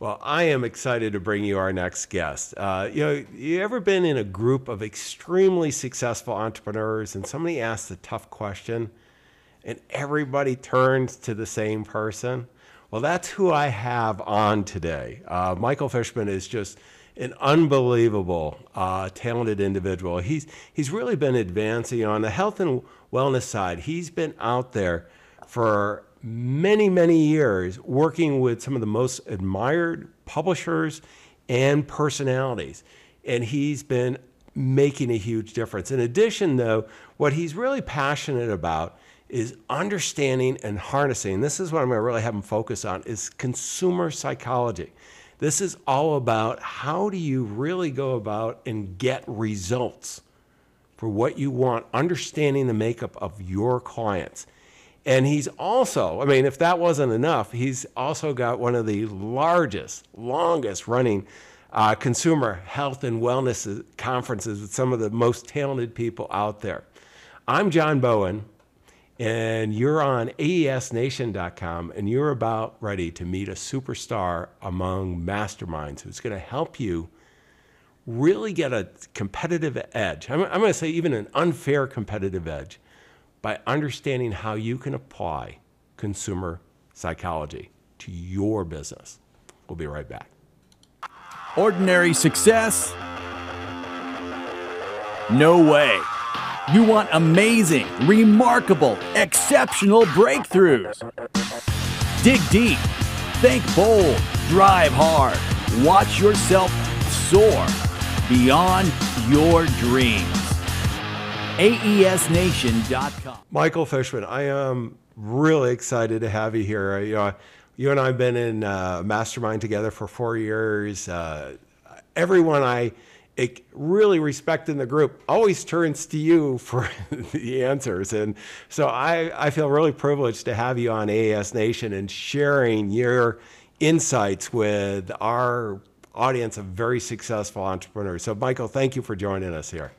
Well, I am excited to bring you our next guest. Uh, you know, you ever been in a group of extremely successful entrepreneurs and somebody asks a tough question and everybody turns to the same person? Well, that's who I have on today. Uh, Michael Fishman is just an unbelievable, uh, talented individual. He's, he's really been advancing on the health and wellness side. He's been out there for many, many years working with some of the most admired publishers and personalities. And he's been making a huge difference. In addition, though, what he's really passionate about is understanding and harnessing. This is what I'm going to really have him focus on is consumer psychology. This is all about how do you really go about and get results for what you want, understanding the makeup of your clients. And he's also, I mean, if that wasn't enough, he's also got one of the largest, longest running uh, consumer health and wellness conferences with some of the most talented people out there. I'm John Bowen, and you're on AESNation.com, and you're about ready to meet a superstar among masterminds who's going to help you really get a competitive edge. I'm, I'm going to say even an unfair competitive edge by understanding how you can apply consumer psychology to your business. We'll be right back. Ordinary success? No way. You want amazing, remarkable, exceptional breakthroughs. Dig deep, think bold, drive hard, watch yourself soar beyond your dreams. AESNation.com. Michael Fishman, I am really excited to have you here. You know, you and I have been in uh, mastermind together for four years. Uh, everyone I it really respect in the group always turns to you for the answers. And so I, I feel really privileged to have you on AES Nation and sharing your insights with our audience of very successful entrepreneurs. So, Michael, thank you for joining us here.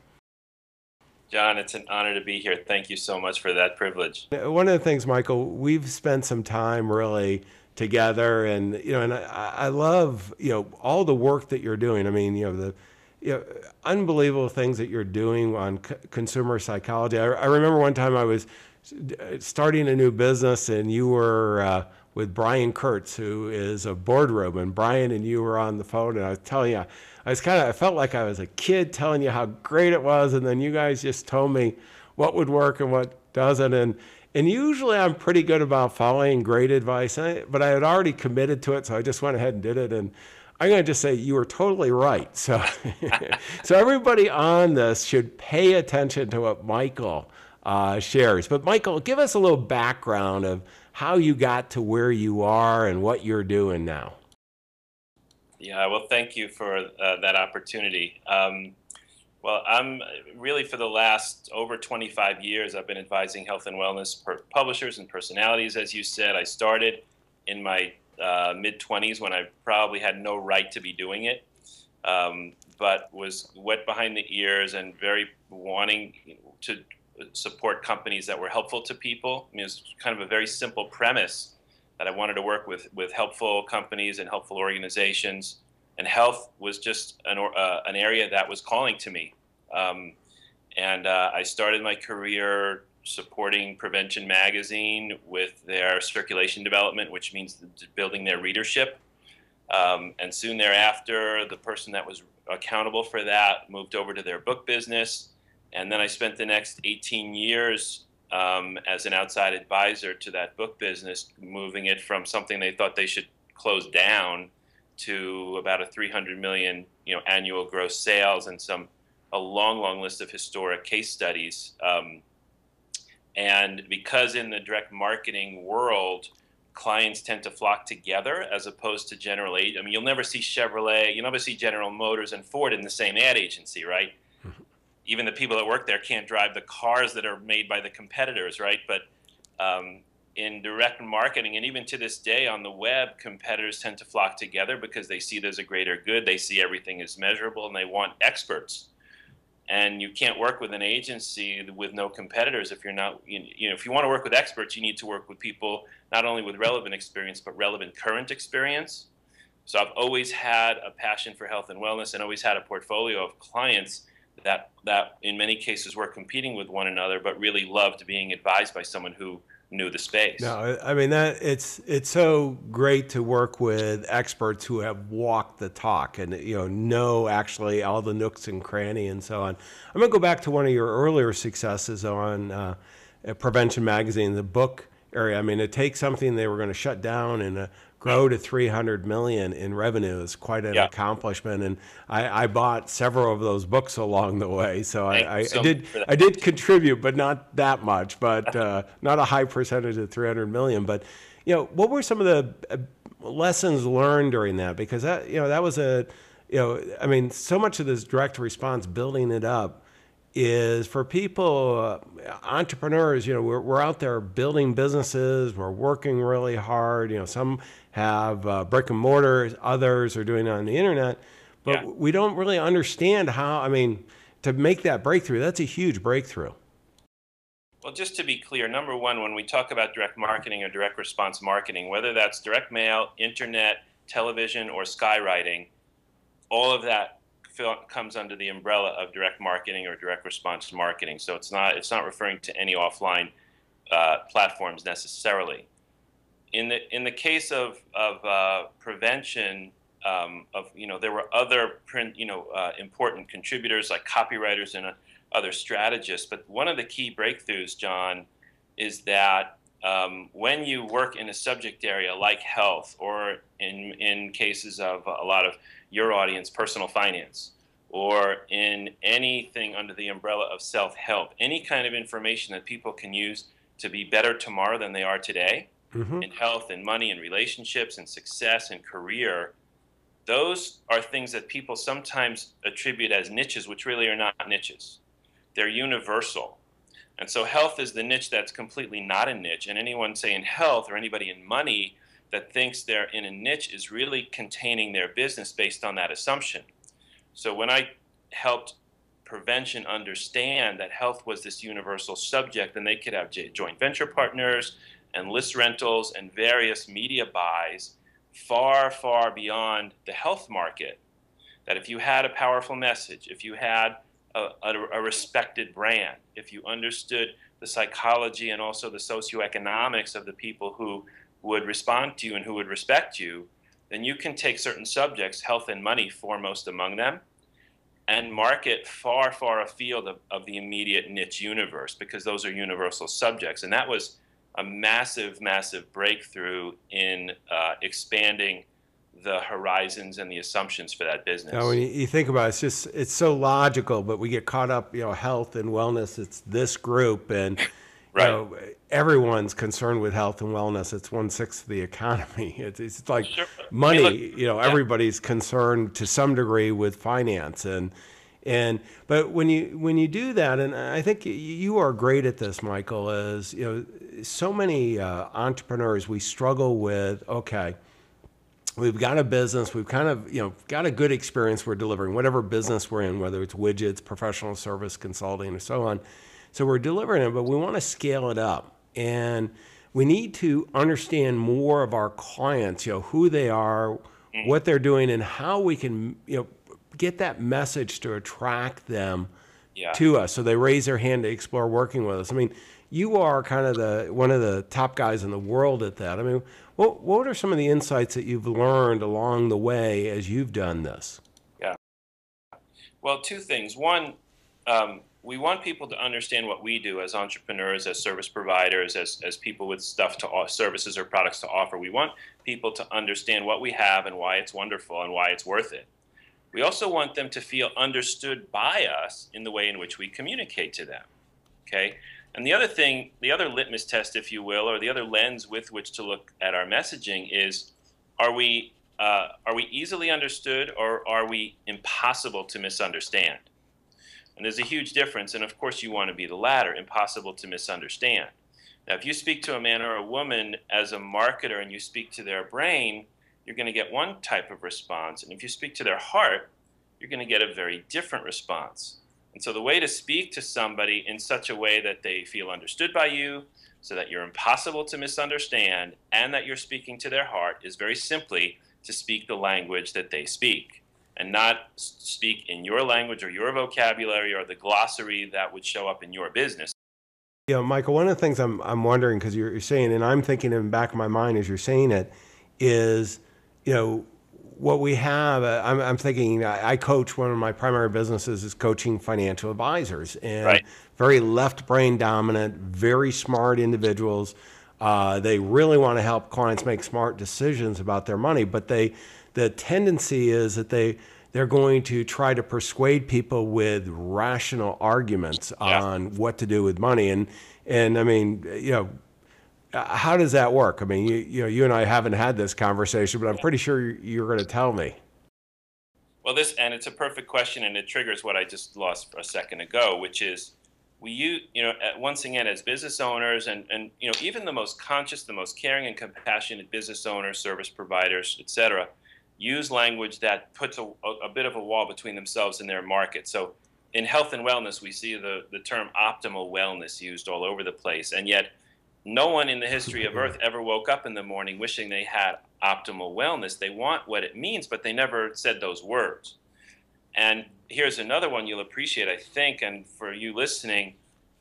John, it's an honor to be here. Thank you so much for that privilege. One of the things, Michael, we've spent some time really together, and you know, and I, I love you know all the work that you're doing. I mean, you know the you know, unbelievable things that you're doing on c- consumer psychology. I, I, remember one time I was starting a new business, and you were. Uh, with Brian Kurtz, who is a boardroom, and Brian and you were on the phone, and I was telling you, I was kind of, I felt like I was a kid telling you how great it was, and then you guys just told me what would work and what doesn't, and and usually I'm pretty good about following great advice, but I had already committed to it, so I just went ahead and did it, and I'm going to just say you were totally right. So, so everybody on this should pay attention to what Michael uh, shares. But Michael, give us a little background of how you got to where you are and what you're doing now. Yeah, well, thank you for uh, that opportunity. Um, well, I'm really for the last over 25 years, I've been advising health and wellness publishers and personalities. As you said, I started in my uh, mid 20s when I probably had no right to be doing it, um, but was wet behind the ears and very wanting to support companies that were helpful to people. I mean, it was kind of a very simple premise that I wanted to work with with helpful companies and helpful organizations. And health was just an, uh, an area that was calling to me. Um, and uh, I started my career supporting Prevention Magazine with their circulation development, which means building their readership. Um, and soon thereafter, the person that was accountable for that moved over to their book business. And then I spent the next 18 years um, as an outside advisor to that book business, moving it from something they thought they should close down to about a 300 million, you know, annual gross sales and some a long, long list of historic case studies. Um, and because in the direct marketing world, clients tend to flock together as opposed to General. I mean, you'll never see Chevrolet, you'll never see General Motors and Ford in the same ad agency, right? Even the people that work there can't drive the cars that are made by the competitors, right? But um, in direct marketing, and even to this day on the web, competitors tend to flock together because they see there's a greater good. They see everything is measurable, and they want experts. And you can't work with an agency with no competitors if you're not, you know, if you want to work with experts, you need to work with people not only with relevant experience but relevant current experience. So I've always had a passion for health and wellness and always had a portfolio of clients that that in many cases were competing with one another, but really loved being advised by someone who knew the space. No, I mean that it's it's so great to work with experts who have walked the talk and you know know actually all the nooks and cranny and so on. I'm gonna go back to one of your earlier successes on uh, Prevention Magazine, the book area. I mean, to take something they were going to shut down and uh, grow to 300 million in revenue is quite an Yeah. accomplishment. And I, I bought several of those books along the way, so I, I, so I did much for that. I did contribute, but not that much, but uh, not a high percentage of 300 million. But you know, what were some of the uh, lessons learned during that? Because that you know that was a you know I mean, so much of this direct response, building it up is for people, uh, entrepreneurs, you know, we're, we're out there building businesses, we're working really hard. You know, some have uh, brick and mortar, others are doing it on the internet, but Yeah. we don't really understand how, I mean, to make that breakthrough, that's a huge breakthrough. Well, just to be clear, number one, when we talk about direct marketing or direct response marketing, whether that's direct mail, internet, television, or skywriting, all of that comes under the umbrella of direct marketing or direct response marketing. So it's not it's not referring to any offline uh, platforms necessarily. In the in the case of of uh, prevention, um, of you know there were other print you know uh, important contributors like copywriters and uh, other strategists. But one of the key breakthroughs, John, is that um, when you work in a subject area like health, or in in cases of a lot of your audience, personal finance, or in anything under the umbrella of self help, any kind of information that people can use to be better tomorrow than they are today hmm in health and money and relationships and success and career, those are things that people sometimes attribute as niches, which really are not niches. They're universal. And so health is the niche that's completely not a niche. And anyone, say, in health or anybody in money that thinks they're in a niche is really containing their business based on that assumption. So when I helped prevention understand that health was this universal subject, and they could have joint venture partners and list rentals and various media buys far, far beyond the health market. That if you had a powerful message, if you had a, a, a respected brand, if you understood the psychology and also the socioeconomics of the people who would respond to you and who would respect you, then you can take certain subjects, health and money foremost among them, and market far, far afield of, of the immediate niche universe because those are universal subjects. And that was a massive, massive breakthrough in uh, expanding the horizons and the assumptions for that business. Now, when you, think about it, it's just it's so logical, but we get caught up, you know, health and wellness. It's this group, and Right. you know, everyone's concerned with health and wellness. It's one sixth of the economy. It's, it's like Sure. I mean, money. look- you know, everybody's concerned to some degree with finance, and and but when you when you do that, and I think you are great at this, Michael. Is you know, so many uh, entrepreneurs we struggle with. Okay we've got a business we've kind of you know got a good experience we're delivering whatever business we're in whether it's widgets professional service consulting or so on so we're delivering it but we want to scale it up and we need to understand more of our clients you know who they are what they're doing and how we can you know get that message to attract them Yeah. to us so they raise their hand to explore working with us i mean you are kind of the one of the top guys in the world at that i mean what, what are some of the insights that you've learned along the way as you've done this Yeah. Well, two things. One, um, we want people to understand what we do as entrepreneurs, as service providers, as, as people with stuff to offer, services or products to offer. We want people to understand what we have and why it's wonderful and why it's worth it. We also want them to feel understood by us in the way in which we communicate to them. Okay? And the other thing, the other litmus test, if you will, or the other lens with which to look at our messaging is are we, uh, are we easily understood or are we impossible to misunderstand? And there's a huge difference, and of course, you want to be the latter impossible to misunderstand. Now, if you speak to a man or a woman as a marketer and you speak to their brain, you're going to get one type of response. And if you speak to their heart, you're going to get a very different response. And so, the way to speak to somebody in such a way that they feel understood by you, so that you're impossible to misunderstand, and that you're speaking to their heart is very simply to speak the language that they speak and not speak in your language or your vocabulary or the glossary that would show up in your business. Yeah, you know, Michael, one of the things I'm, I'm wondering, because you're, you're saying, and I'm thinking in the back of my mind as you're saying it, is, you know, what we have, uh, I'm, I'm, thinking, I, I, coach one of my primary businesses is coaching financial advisors and right. very left brain dominant, very smart individuals. Uh, they really want to help clients make smart decisions about their money, but they, the tendency is that they, they're going to try to persuade people with rational arguments yeah. on what to do with money. And, and I mean, you know, how does that work? I mean, you, you know, you and I haven't had this conversation, but I'm pretty sure you're going to tell me. Well, this and it's a perfect question, and it triggers what I just lost a second ago, which is we use, you know, once again as business owners, and and you know, even the most conscious, the most caring and compassionate business owners, service providers, etc., use language that puts a, a bit of a wall between themselves and their market. So. In health and wellness, we see the, the term optimal wellness used all over the place, and yet no one in the history of Earth ever woke up in the morning wishing they had optimal wellness. They want what it means, but they never said those words. And here's another one you'll appreciate, I think, and for you listening,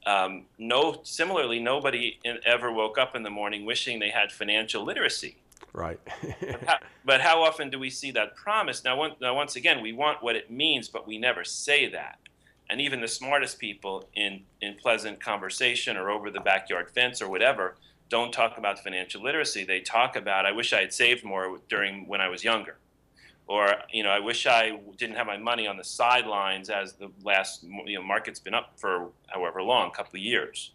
um, no. Similarly, nobody in, ever woke up in the morning wishing they had financial literacy. Right. but, how, but, how, often do we see that promise? Now, one, now, once again, we want what it means, but we never say that and even the smartest people in, in pleasant conversation or over the backyard fence or whatever don't talk about financial literacy. They talk about, I wish I had saved more during when I was younger. Or, you know, I wish I didn't have my money on the sidelines as the last, you know, market's been up for however long, a couple of years.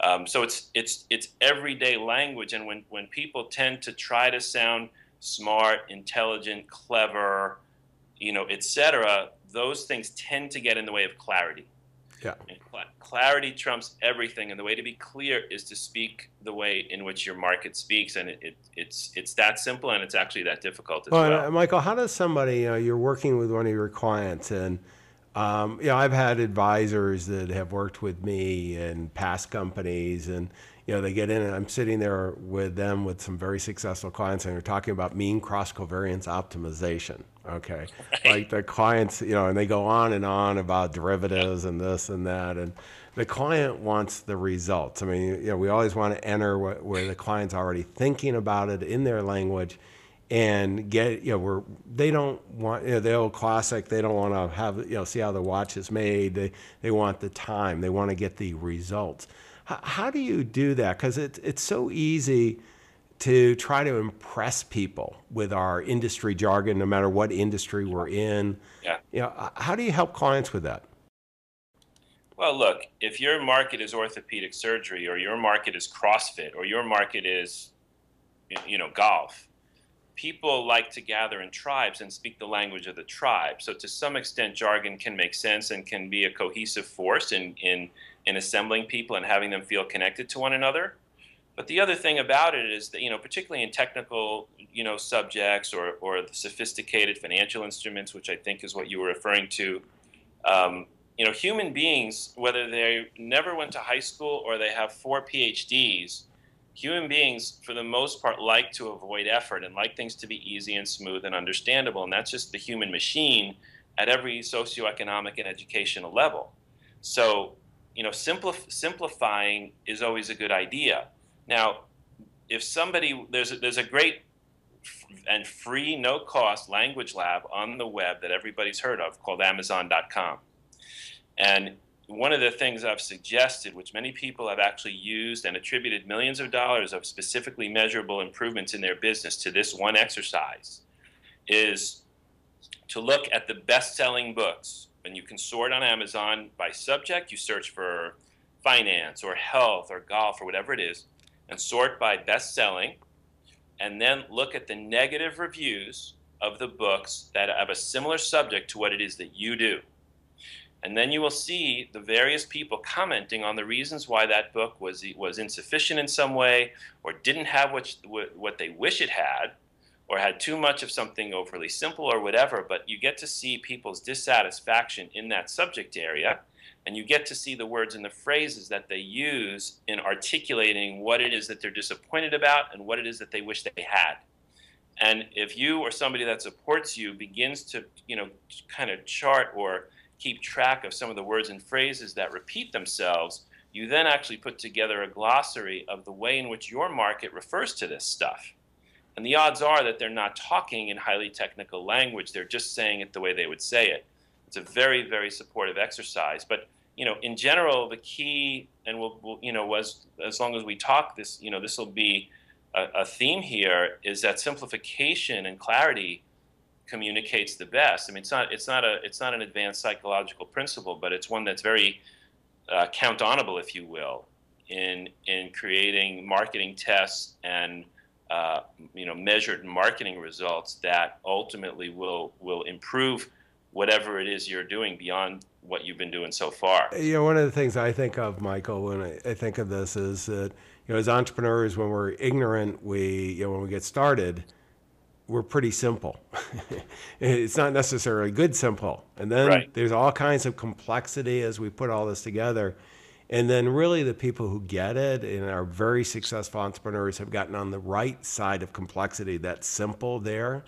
Um, so it's, it's, it's everyday language. And when, when people tend to try to sound smart, intelligent, clever, you know, etc., those things tend to get in the way of clarity. Yeah. Cl- clarity trumps everything, and the way to be clear is to speak the way in which your market speaks, and it, it it's it's that simple, and it's actually that difficult as well. well. Michael, how does somebody you know, you're working with one of your clients, and um, you know I've had advisors that have worked with me in past companies, and you know, they get in and I'm sitting there with them with some very successful clients and they're talking about mean cross covariance optimization. Okay. Right. Like the clients, you know, and they go on and on about derivatives and this and that. And the client wants the results. I mean, you know, we always want to enter wh- where the client's already thinking about it in their language and get, you know, where they don't want, you know, the old classic, they don't want to have, you know, see how the watch is made. They, they want the time, they want to get the results. How, how do you do that? Because it, it's so easy to try to impress people with our industry jargon, no matter what industry we're in. Yeah. You know, how do you help clients with that? Well, look, if your market is orthopedic surgery, or your market is CrossFit, or your market is, you know, golf, people like to gather in tribes and speak the language of the tribe. So, to some extent, jargon can make sense and can be a cohesive force in in in assembling people and having them feel connected to one another. But the other thing about it is that, you know, particularly in technical, you know, subjects or, or the sophisticated financial instruments, which I think is what you were referring to, um, you know, human beings, whether they never went to high school or they have four PhDs, human beings, for the most part, like to avoid effort and like things to be easy and smooth and understandable. And that's just the human machine at every socioeconomic and educational level. So you know, simplif- simplifying is always a good idea. Now, if somebody there's a, there's a great and free, no cost language lab on the web that everybody's heard of called Amazon.com, and one of the things I've suggested, which many people have actually used and attributed millions of dollars of specifically measurable improvements in their business to this one exercise, is to look at the best selling books and you can sort on Amazon by subject. You search for finance or health or golf or whatever it is, and sort by best selling, and then look at the negative reviews of the books that have a similar subject to what it is that you do. And then you will see the various people commenting on the reasons why that book was, was insufficient in some way or didn't have what, what they wish it had or had too much of something overly simple or whatever, but you get to see people's dissatisfaction in that subject area, and you get to see the words and the phrases that they use in articulating what it is that they're disappointed about and what it is that they wish they had. And if you or somebody that supports you begins to, you know, kind of chart or keep track of some of the words and phrases that repeat themselves, you then actually put together a glossary of the way in which your market refers to this stuff. And the odds are that they're not talking in highly technical language, they're just saying it the way they would say it. It's a very, very supportive exercise. But you know, in general, the key, and we'll, we'll you know, was as long as we talk this, you know, this will be a, a theme here, is that simplification and clarity communicates the best. I mean, it's not, it's not a, it's not an advanced psychological principle, but it's one that's very uh, count onable, if you will, in in creating marketing tests and uh, you know measured marketing results that ultimately will will improve whatever it is you're doing beyond what you've been doing so far. You know, one of the things I think of, Michael, when I, I think of this is that you know, as entrepreneurs, when we're ignorant, we you know when we get started we're pretty simple. it's not necessarily good simple. And then right. there's all kinds of complexity as we put all this together. And then really the people who get it and are very successful entrepreneurs have gotten on the right side of complexity, that's simple there.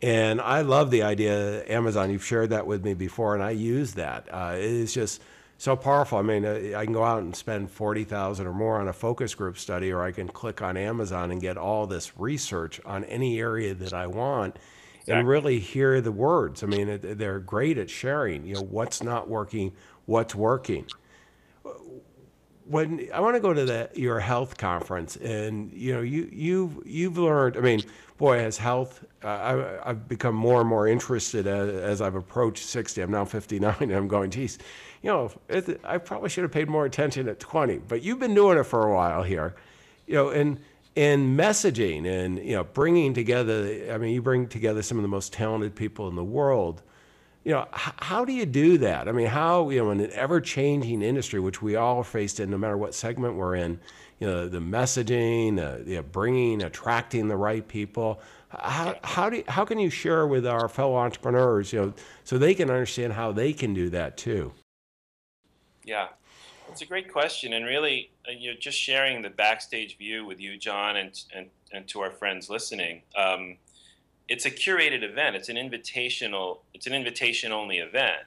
And I love the idea, Amazon, you've shared that with me before, and I use that. Uh, it is just so powerful. I mean, uh, I can go out and spend 40,000 or more on a focus group study, or I can click on Amazon and get all this research on any area that I want exactly. and really hear the words. I mean, they're great at sharing, you know, what's not working, what's working. When I want to go to the, your health conference, and you know, you you've you've learned. I mean, boy, as health, uh, I, I've become more and more interested as, as I've approached 60. I'm now 59, and I'm going, geez, you know, it, I probably should have paid more attention at 20, but you've been doing it for a while here, you know, and and messaging and you know bringing together. I mean, you bring together some of the most talented people in the world. You know, how do you do that? I mean, how you know in an ever-changing industry, which we all faced in, no matter what segment we're in, you know, the messaging, uh, you know, bringing, attracting the right people. How, how do how can you share with our fellow entrepreneurs, you know, so they can understand how they can do that too? Yeah, it's a great question, and really, uh, you know, just sharing the backstage view with you, John, and and, and to our friends listening. Um, it's a curated event. It's an invitational. It's an invitation only event,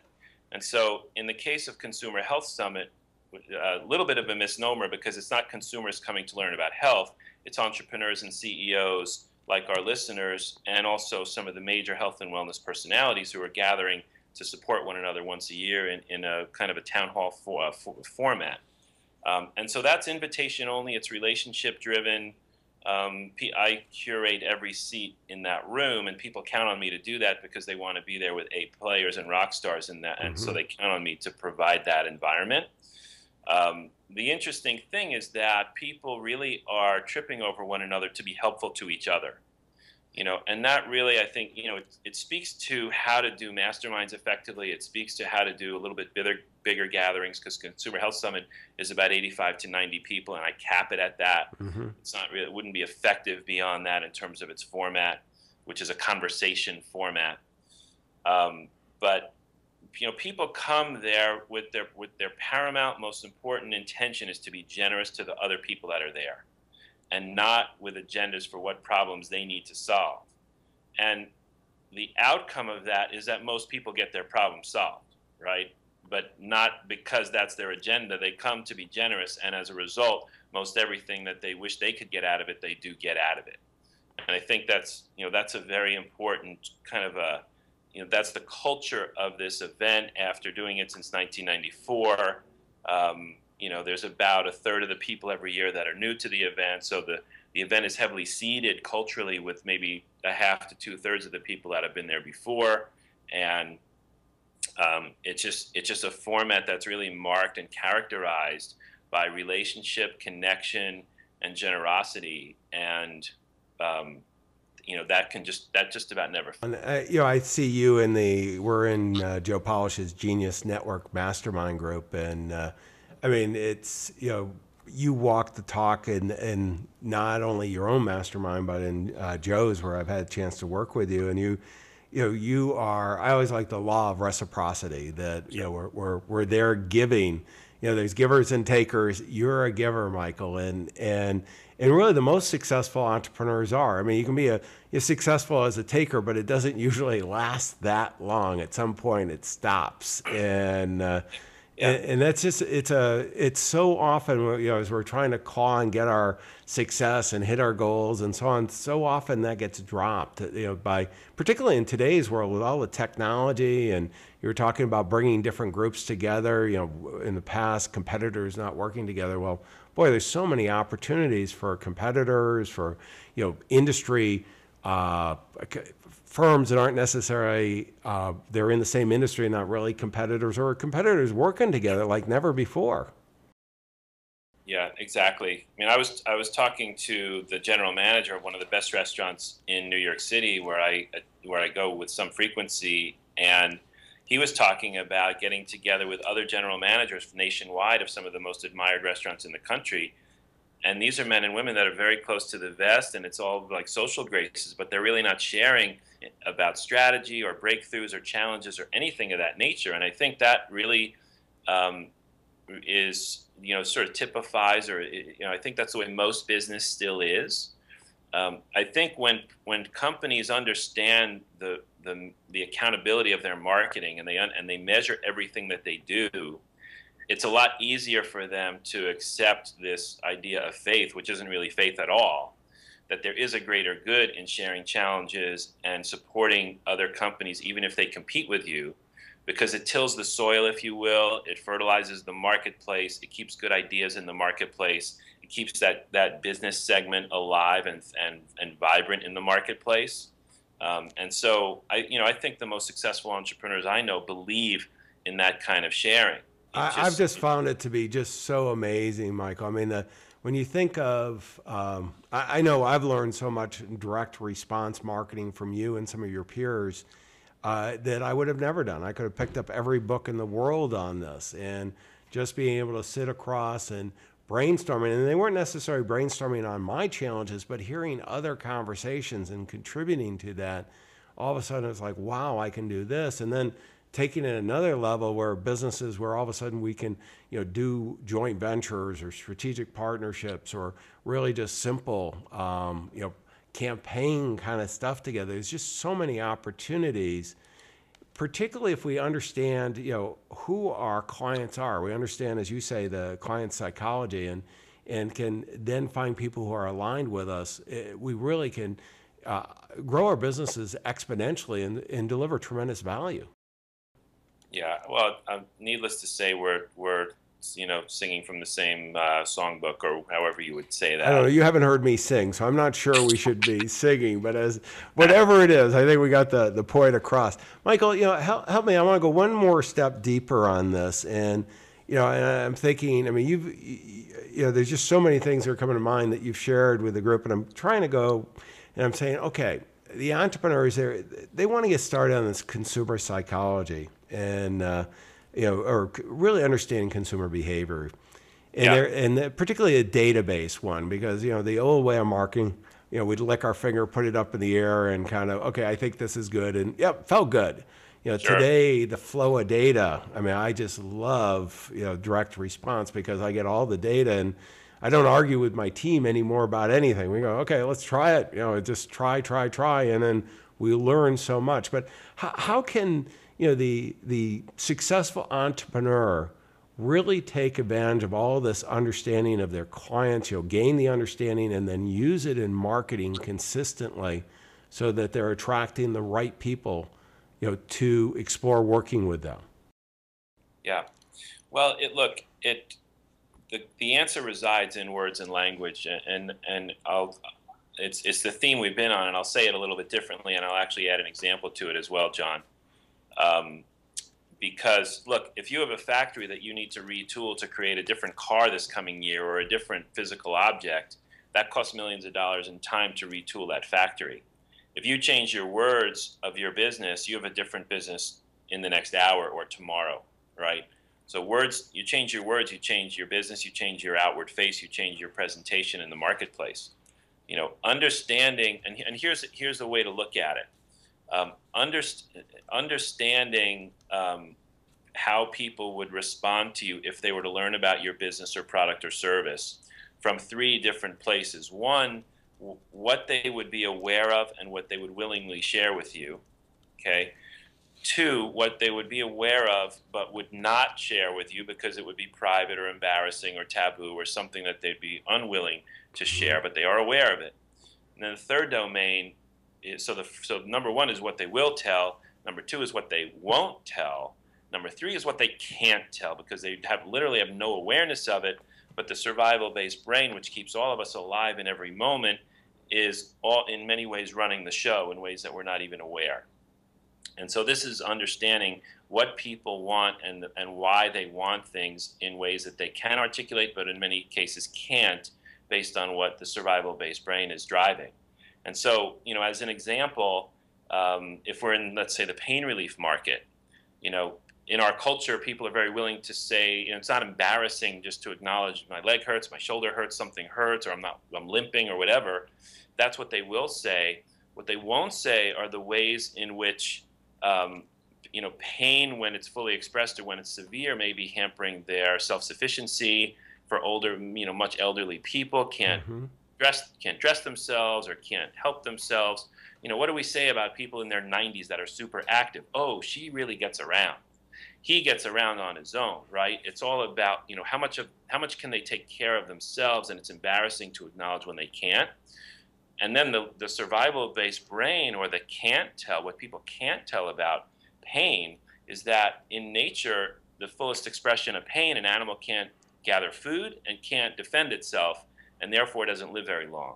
and so in the case of Consumer Health Summit, a little bit of a misnomer because it's not consumers coming to learn about health. It's entrepreneurs and CEOs like our listeners, and also some of the major health and wellness personalities who are gathering to support one another once a year in, in a kind of a town hall for, uh, for, format. Um, and so that's invitation only, it's relationship driven. Um, I curate every seat in that room, and people count on me to do that because they want to be there with eight players and rock stars in that, and mm-hmm. so they count on me to provide that environment. Um, the interesting thing is that people really are tripping over one another to be helpful to each other you know and that really i think you know it, it, speaks to how to do masterminds effectively. It speaks to how to do a little bit bigger bigger gatherings because consumer health summit is about 85 to 90 people and i cap it at that. Mm-hmm. it's not really it wouldn't be effective beyond that in terms of its format which is a conversation format. Um, but you know people come there with their with their paramount most important intention is to be generous to the other people that are there and not with agendas for what problems they need to solve. And the outcome of that is that most people get their problem solved, right? But not because that's their agenda. They come to be generous, and as a result, most everything that they wish they could get out of it, they do get out of it. And I think that's you know that's a very important kind of a you know that's the culture of this event after doing it since 1994. Um, you know, there's about a third of the people every year that are new to the event. So the, the event is heavily seeded culturally with maybe a half to two thirds of the people that have been there before. And um, it's just it's just a format that's really marked and characterized by relationship, connection, and generosity. And um, you know that can just that just about never. And, uh, you know, I see you in the we're in uh, Joe Polish's Genius Network Mastermind group, and uh, I mean, it's you know, you walk the talk and in not only your own mastermind, but in uh, Joe's, where I've had a chance to work with you, and you, you know, you are. I always like the law of reciprocity that you know we're we're, we're there giving. You you know, there's givers and takers. You're a giver, Michael, and and and really the most successful entrepreneurs are. I mean, you can be a you're successful as a taker, but it doesn't usually last that long. At some point, it stops, and uh, yeah. And, that's just it's a it's so often you know as we're trying to claw and get our success and hit our goals and so on so often that gets dropped you know by particularly in today's world with all the technology and you were talking about bringing different groups together you know in the past competitors not working together well boy there's so many opportunities for competitors for you know industry uh, firms that aren't necessarily uh, they're in the same industry, not really competitors, or competitors working together like never before. Yeah, exactly. I mean, I was I was talking to the general manager of one of the best restaurants in New York City, where I where I go with some frequency, and he was talking about getting together with other general managers nationwide of some of the most admired restaurants in the country and these are men and women that are very close to the vest and it's all like social graces but they're really not sharing about strategy or breakthroughs or challenges or anything of that nature. And i think that really um, is you know sort of typifies or you know i think that's the way most business still is. Um, i think when when companies understand the, the the accountability of their marketing and they and they measure everything that they do it's a lot easier for them to accept this idea of faith, which isn't really faith at all, that there is a greater good in sharing challenges and supporting other companies, even if they compete with you, because it tills the soil, if you will, it fertilizes the marketplace, it keeps good ideas in the marketplace, it keeps that, that business segment alive and, and, and vibrant in the marketplace. Um, and so I, you know, I think the most successful entrepreneurs I know believe in that kind of sharing. I, have just found it to be just so amazing, Michael. I mean, the, when you think of, um, I, I, know I've learned so much in direct response marketing from you and some of your peers uh, that I would have never done. I could have picked up every book in the world on this and just being able to sit across and brainstorming. And they weren't necessarily brainstorming on my challenges, but hearing other conversations and contributing to that. All of a sudden, it's like, wow, I can do this. And then taking it another level where businesses where all of a sudden we can you know do joint ventures or strategic partnerships or really just simple um, you know campaign kind of stuff together. There's just so many opportunities particularly if we understand you know who our clients are. We understand as you say the client psychology and and can then find people who are aligned with us. Eh, we really can uh, grow our businesses exponentially and, and deliver tremendous value yeah, well, um, needless to say, we're we're you know singing from the same uh, songbook or however you would say that. I don't know. You haven't heard me sing, so I'm not sure we should be singing. But as whatever it is, I think we got the the point across. Michael, you know, help, help me. I want to go one more step deeper on this, and you know, and I'm thinking. I mean, you've you know, there's just so many things that are coming to mind that you've shared with the group, and I'm trying to go, and I'm saying, okay, the entrepreneurs there, they want to get started on this consumer psychology and uh, you know, or really understanding consumer behavior, and yeah. and particularly a database one because you know the old way of marketing, you know, we'd lick our finger, put it up in the air, and kind of okay, I think this is good, and yep, felt good. You know, sure. today the flow of data. I mean, I just love you know direct response because I get all the data and. I don't argue with my team anymore about anything. We go, okay, let's try it. You know, just try, try, try, and then we learn so much. But how, how can you know, the, the successful entrepreneur really take advantage of all this understanding of their clients, you know, gain the understanding and then use it in marketing consistently so that they're attracting the right people, you know, to explore working with them. Yeah. Well, it look, it the, the answer resides in words and language and and I'll it's it's the theme we've been on and I'll say it a little bit differently and I'll actually add an example to it as well, John. Um, because look, if you have a factory that you need to retool to create a different car this coming year or a different physical object, that costs millions of dollars in time to retool that factory. If you change your words of your business, you have a different business in the next hour or tomorrow, right? So words, you change your words, you change your business, you change your outward face, you change your presentation in the marketplace. You know, understanding, and, and here's here's the way to look at it um, underst- understanding um, how people would respond to you if they were to learn about your business or product or service from three different places. One, w- what they would be aware of and what they would willingly share with you. Okay. Two, what they would be aware of but would not share with you because it would be private or embarrassing or taboo or something that they'd be unwilling to share, but they are aware of it. And then the third domain so the so number one is what they will tell. Number two is what they won't tell. Number three is what they can't tell because they have literally have no awareness of it. But the survival-based brain, which keeps all of us alive in every moment, is all in many ways running the show in ways that we're not even aware. And so this is understanding what people want and and why they want things in ways that they can articulate, but in many cases can't, based on what the survival-based brain is driving. And so, you know, as an example, um, if we're in, let's say, the pain relief market, you know, in our culture, people are very willing to say, you know, it's not embarrassing just to acknowledge my leg hurts, my shoulder hurts, something hurts, or I'm not, I'm limping, or whatever. That's what they will say. What they won't say are the ways in which, um, you know, pain when it's fully expressed or when it's severe may be hampering their self-sufficiency. For older, you know, much elderly people can't Mm-hmm. Dress, can't dress themselves or can't help themselves. You know, what do we say about people in their 90s that are super active? Oh, she really gets around he gets around on his own, right? It's all about you know how much of how much can they take care of themselves, and it's embarrassing to acknowledge when they can't. And then the the survival-based brain or the can't tell, what people can't tell about pain is that in nature, the fullest expression of pain, an animal can't gather food and can't defend itself, and therefore doesn't live very long.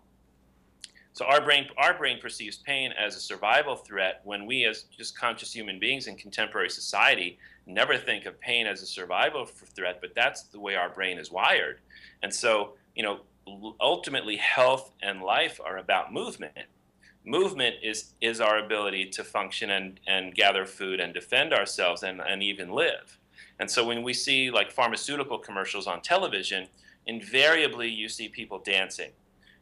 So our brain, our brain perceives pain as a survival threat when we, as just conscious human beings in contemporary society, never think of pain as a survival threat. But that's the way our brain is wired, and so you know, ultimately, health and life are about movement. Movement is is our ability to function and and gather food and defend ourselves and and even live. And so when we see like pharmaceutical commercials on television, invariably you see people dancing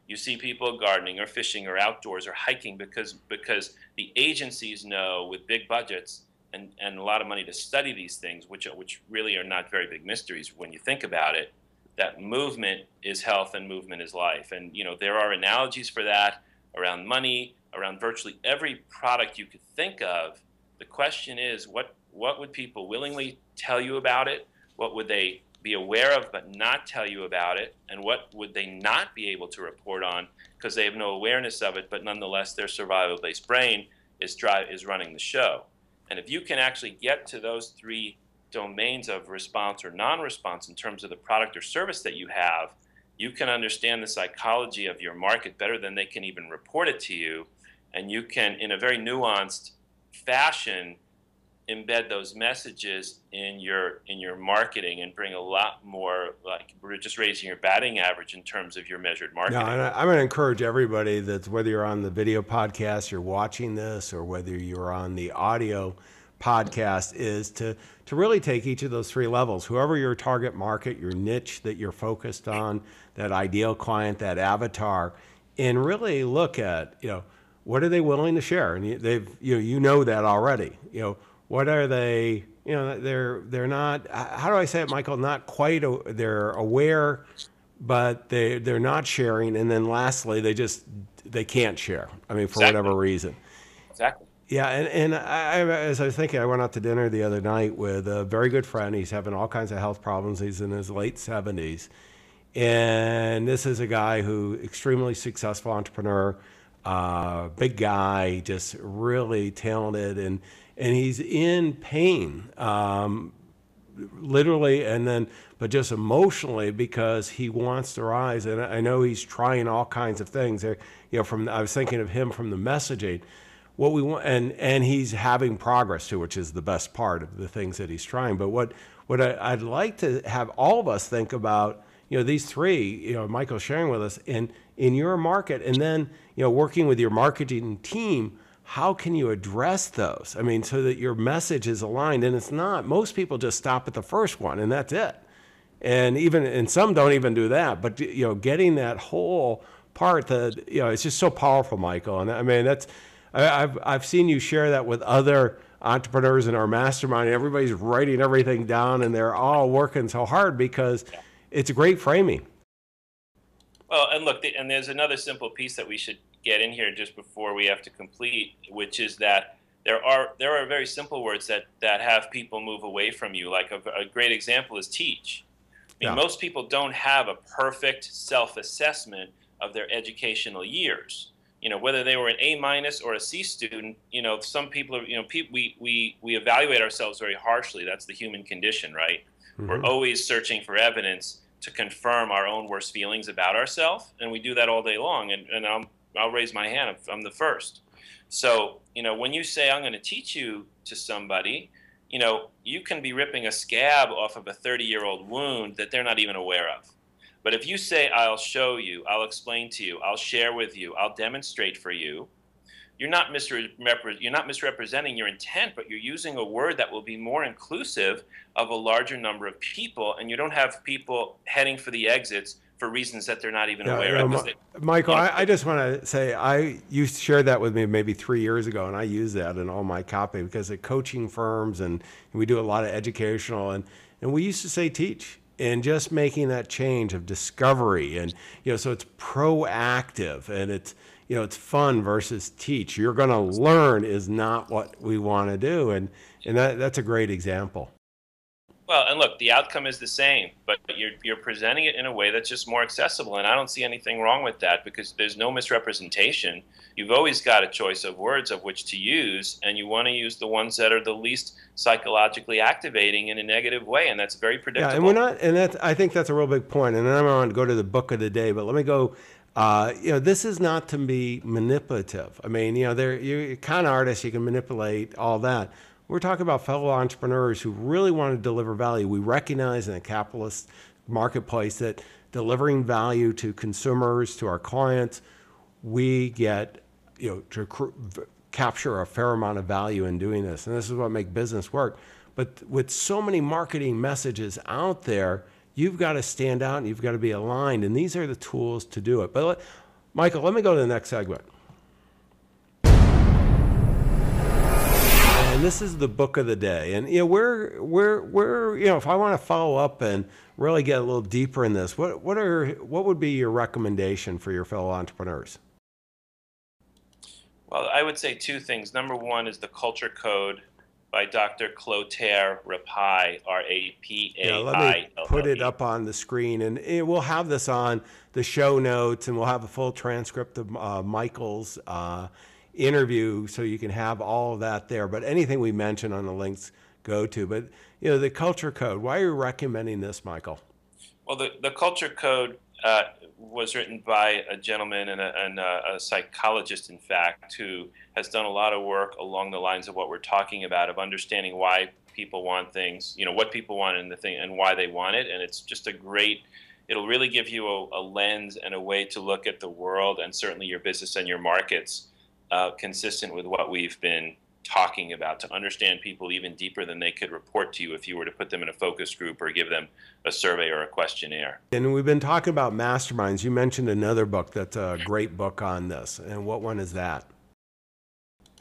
you see people gardening or fishing or outdoors or hiking because because the agencies know with big budgets and, and a lot of money to study these things, which which really are not very big mysteries when you think about it, that movement is health and movement is life. And you know there are analogies for that around money, around virtually every product you could think of. The question is what what would people willingly tell you about it? What would they be aware of but not tell you about it and what would they not be able to report on because they have no awareness of it but nonetheless their survival based brain is drive is running the show. And if you can actually get to those three domains of response or non-response in terms of the product or service that you have you can understand the psychology of your market better than they can even report it to you and you can in a very nuanced fashion embed those messages in your in your marketing and bring a lot more like we're just raising your batting average in terms of your measured marketing. No, and I- I'm going to encourage everybody that whether you're on the video podcast, you're watching this, or whether you're on the audio podcast, is to to really take each of those three levels. Whoever your target market, your niche that you're focused on, that ideal client, that avatar, and really look at you know what are they willing to share, and you, they've you know, you know that already. You know what are they you know they're they're not how do i say it michael? Not quite a, they're aware but they they're not sharing. And then lastly they just they can't share i mean for Exactly. whatever reason. Exactly. yeah and, and I, I as i was thinking i went out to dinner the other night with a very good friend. He's having all kinds of health problems. He's in his late 70s and this is a guy who extremely successful entrepreneur uh, big guy just really talented. And and he's in pain um, literally and then but just emotionally because he wants to rise. And i know he's trying all kinds of things you know from i was thinking of him from the messaging what we want and and he's having progress too which is the best part of the things that he's trying. But what what I, i'd like to have all of us think about you know these three you know michael sharing with us in in your market and then you know working with your marketing team how can you address those? I mean, so that your message is aligned. And it's not, most people just stop at the first one and that's it. And even, and some don't even do that. But, you know, getting that whole part that, you know, it's just so powerful, Michael. And I mean, that's, I, I've I've seen you share that with other entrepreneurs in our mastermind. Everybody's writing everything down, and they're all working so hard because it's a great framing. Well, and look, and there's another simple piece that we should get in here just before we have to complete, which is that there are there are very simple words that that have people move away from you. Like a, a great example is teach. I mean, Yeah. most people don't have a perfect self-assessment of their educational years. You know, whether they were an A minus or a C student. You know, some people are. You know, pe- we we we evaluate ourselves very harshly. That's the human condition, right? We're mm-hmm. always searching for evidence to confirm our own worst feelings about ourselves, and we do that all day long. And, and I'm, I'll raise my hand. I'm the first. So, you know, when you say I'm going to teach you to somebody, you know, you can be ripping a scab off of a 30 year old wound that they're not even aware of. But if you say, I'll show you, I'll explain to you, I'll share with you, I'll demonstrate for you, you're not, misre- you're not misrepresenting your intent, but you're using a word that will be more inclusive of a larger number of people, and you don't have people heading for the exits for reasons that they're not even Yeah, aware yeah, of. Mi- they- Michael, you know, I, I just want to say I you shared that with me maybe three years ago, and I use that in all my copy because at coaching firms and we do a lot of educational and and we used to say teach and just making that change of discovery and you know so it's proactive and it's you know it's fun versus teach. You're going to learn is not what we want to do, and and that that's a great example. Well, and look, the outcome is the same, but you're you're presenting it in a way that's just more accessible, and I don't see anything wrong with that because there's no misrepresentation. You've always got a choice of words of which to use, and you want to use the ones that are the least psychologically activating in a negative way, and that's very predictable. Yeah, and we're not, and that's, I think that's a real big point. And then I'm going to go to the book of the day, but let me go. Uh, you know, this is not to be manipulative. I mean, you know, they're you're a con artist, you can manipulate all that. We're talking about fellow entrepreneurs who really want to deliver value. We recognize in a capitalist marketplace that delivering value to consumers, to our clients, we get, you know, to capture a fair amount of value in doing this. And this is what makes business work. But with so many marketing messages out there, you've got to stand out and you've got to be aligned. And these are the tools to do it. But let, Michael, let me go to the next segment. And this is the book of the day. And you know, we're we're we're you know, if I want to follow up and really get a little deeper in this, what what are what would be your recommendation for your fellow entrepreneurs? Well, I would say two things. Number one is the Culture Code by Dr. Clotaire Rapaille, R A P A I Yeah, let me put it up on the screen, and eh, we'll have this on the show notes, and we'll have a full transcript of uh, Michael's uh, interview, so you can have all of that there. But anything we mention on the links go to. But you know, the culture code. Why are you recommending this, Michael? Well, the, the Culture Code uh, was written by a gentleman and, a, and a, a psychologist, in fact, who has done a lot of work along the lines of what we're talking about, of understanding why people want things, you know, what people want and the thing and why they want it. And it's just a great, it'll really give you a, a lens and a way to look at the world and certainly your business and your markets uh, consistent with what we've been talking about to understand people even deeper than they could report to you if you were to put them in a focus group or give them a survey or a questionnaire. And we've been talking about masterminds. You mentioned another book that's a great book on this, and what one is that?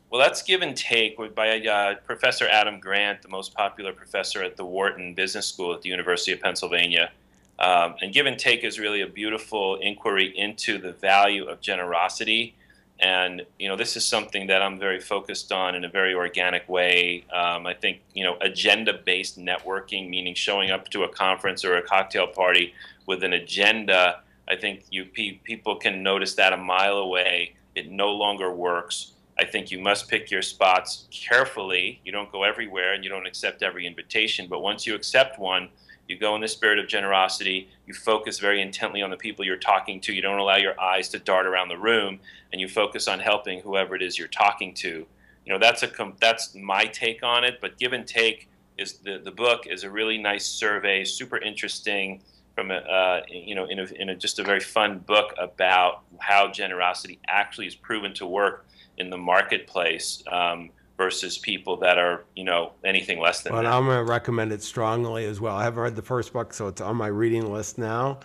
Well, that's Give and Take by uh, Professor Adam Grant, the most popular professor at the Wharton Business School at the University of Pennsylvania. Um, and Give and Take is really a beautiful inquiry into the value of generosity. And you know, this is something that I'm very focused on in a very organic way. Um, I think you know, agenda-based networking, meaning showing up to a conference or a cocktail party with an agenda. I think you pe- people can notice that a mile away. It no longer works. I think you must pick your spots carefully. You don't go everywhere and you don't accept every invitation. But once you accept one, you go in the spirit of generosity. You focus very intently on the people you're talking to. You don't allow your eyes to dart around the room, and you focus on helping whoever it is you're talking to. You know that's a that's my take on it. But give and take is the the book is a really nice survey, super interesting. From a uh, you know in a, in a just a very fun book about how generosity actually is proven to work in the marketplace um, versus people that are you know anything less than Well, that. I'm going to recommend it strongly as well. I haven't read the first book, so it's on my reading list now.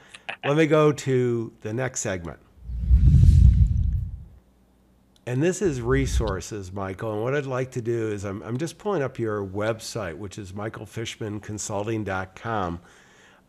Let me go to the next segment. And this is resources, Michael. And what I'd like to do is I'm, I'm just pulling up your website, which is michaelfishmanconsulting.com.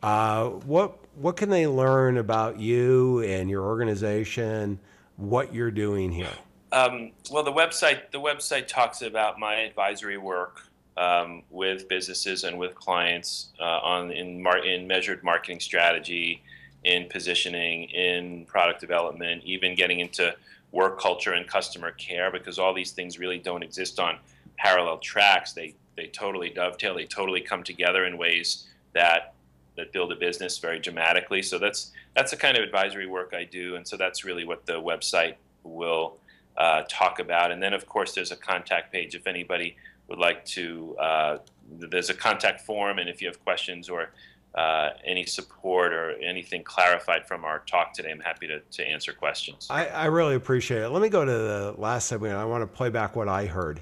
Uh, what, what can they learn about you and your organization, what you're doing here? Um, well, the website the website talks about my advisory work um, with businesses and with clients uh, on in mar- in measured marketing strategy, in positioning, in product development, even getting into work culture and customer care because all these things really don't exist on parallel tracks. They they totally dovetail. They totally come together in ways that that build a business very dramatically. So that's that's the kind of advisory work I do, and so that's really what the website will uh, talk about. And then, of course, there's a contact page if anybody would like to. Uh, there's a contact form, and if you have questions or uh, any support or anything clarified from our talk today, I'm happy to, to answer questions. I, I really appreciate it. Let me go to the last segment. I want to play back what I heard.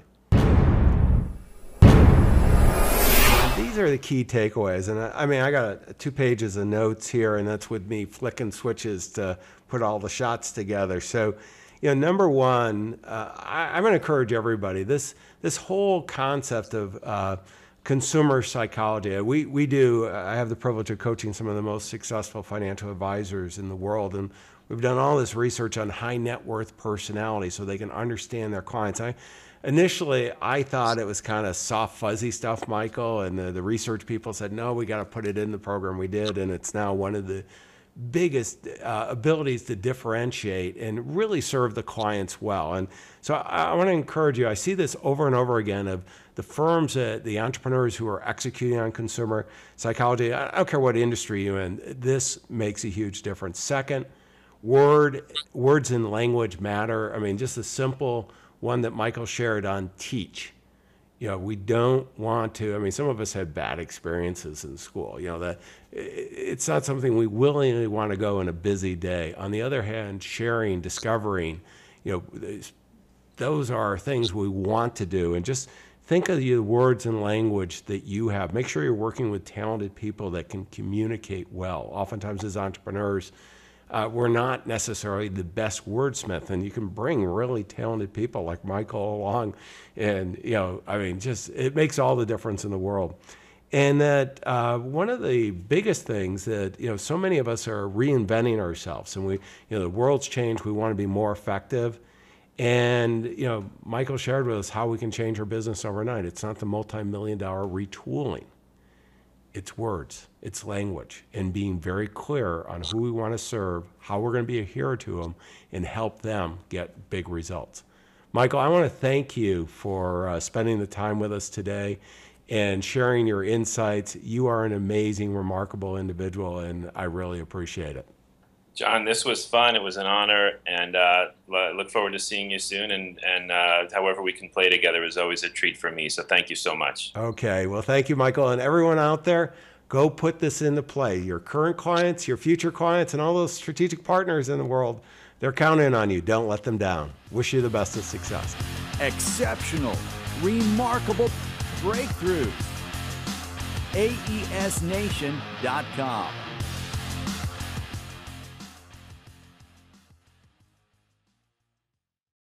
These are the key takeaways. And I, I mean, I got two pages of notes here, and that's with me flicking switches to put all the shots together. So, you know, number one, uh, I, am going to encourage everybody. This this whole concept of uh, consumer psychology. We we do. I have the privilege of coaching some of the most successful financial advisors in the world, and we've done all this research on high net worth personality so they can understand their clients. I initially I thought it was kind of soft fuzzy stuff, Michael, and the, the research people said no, we got to put it in the program. We did, and it's now one of the biggest uh, abilities to differentiate and really serve the clients well. And so I, I want to encourage you. I see this over and over again of the firms, uh, the entrepreneurs who are executing on consumer psychology. I don't care what industry you're in. This makes a huge difference. Second, word words and language matter. I mean, just a simple one that Michael shared on teach you know, we don't want to. I mean, some of us had bad experiences in school. You know, that it's not something we willingly want to go in a busy day. On the other hand, sharing, discovering, you know, those are things we want to do. And just think of the words and language that you have. Make sure you're working with talented people that can communicate well. Oftentimes, as entrepreneurs, uh, we're not necessarily the best wordsmith, and you can bring really talented people like Michael along, and you know, I mean, just it makes all the difference in the world. And that uh, one of the biggest things that you know, so many of us are reinventing ourselves, and we, you know, the world's changed. We want to be more effective, and you know, Michael shared with us how we can change our business overnight. It's not the multi-million dollar retooling it's words, it's language, and being very clear on who we want to serve, how we're going to be a hero to them, and help them get big results. Michael, I want to thank you for uh, spending the time with us today and sharing your insights. You are an amazing, remarkable individual, and I really appreciate it. John, this was fun. It was an honor, and uh, look forward to seeing you soon. And, and uh, however we can play together is always a treat for me. So thank you so much. Okay. Well, thank you, Michael. And everyone out there, go put this into play. Your current clients, your future clients, and all those strategic partners in the world, they're counting on you. Don't let them down. Wish you the best of success. Exceptional, remarkable breakthrough. AESNation.com.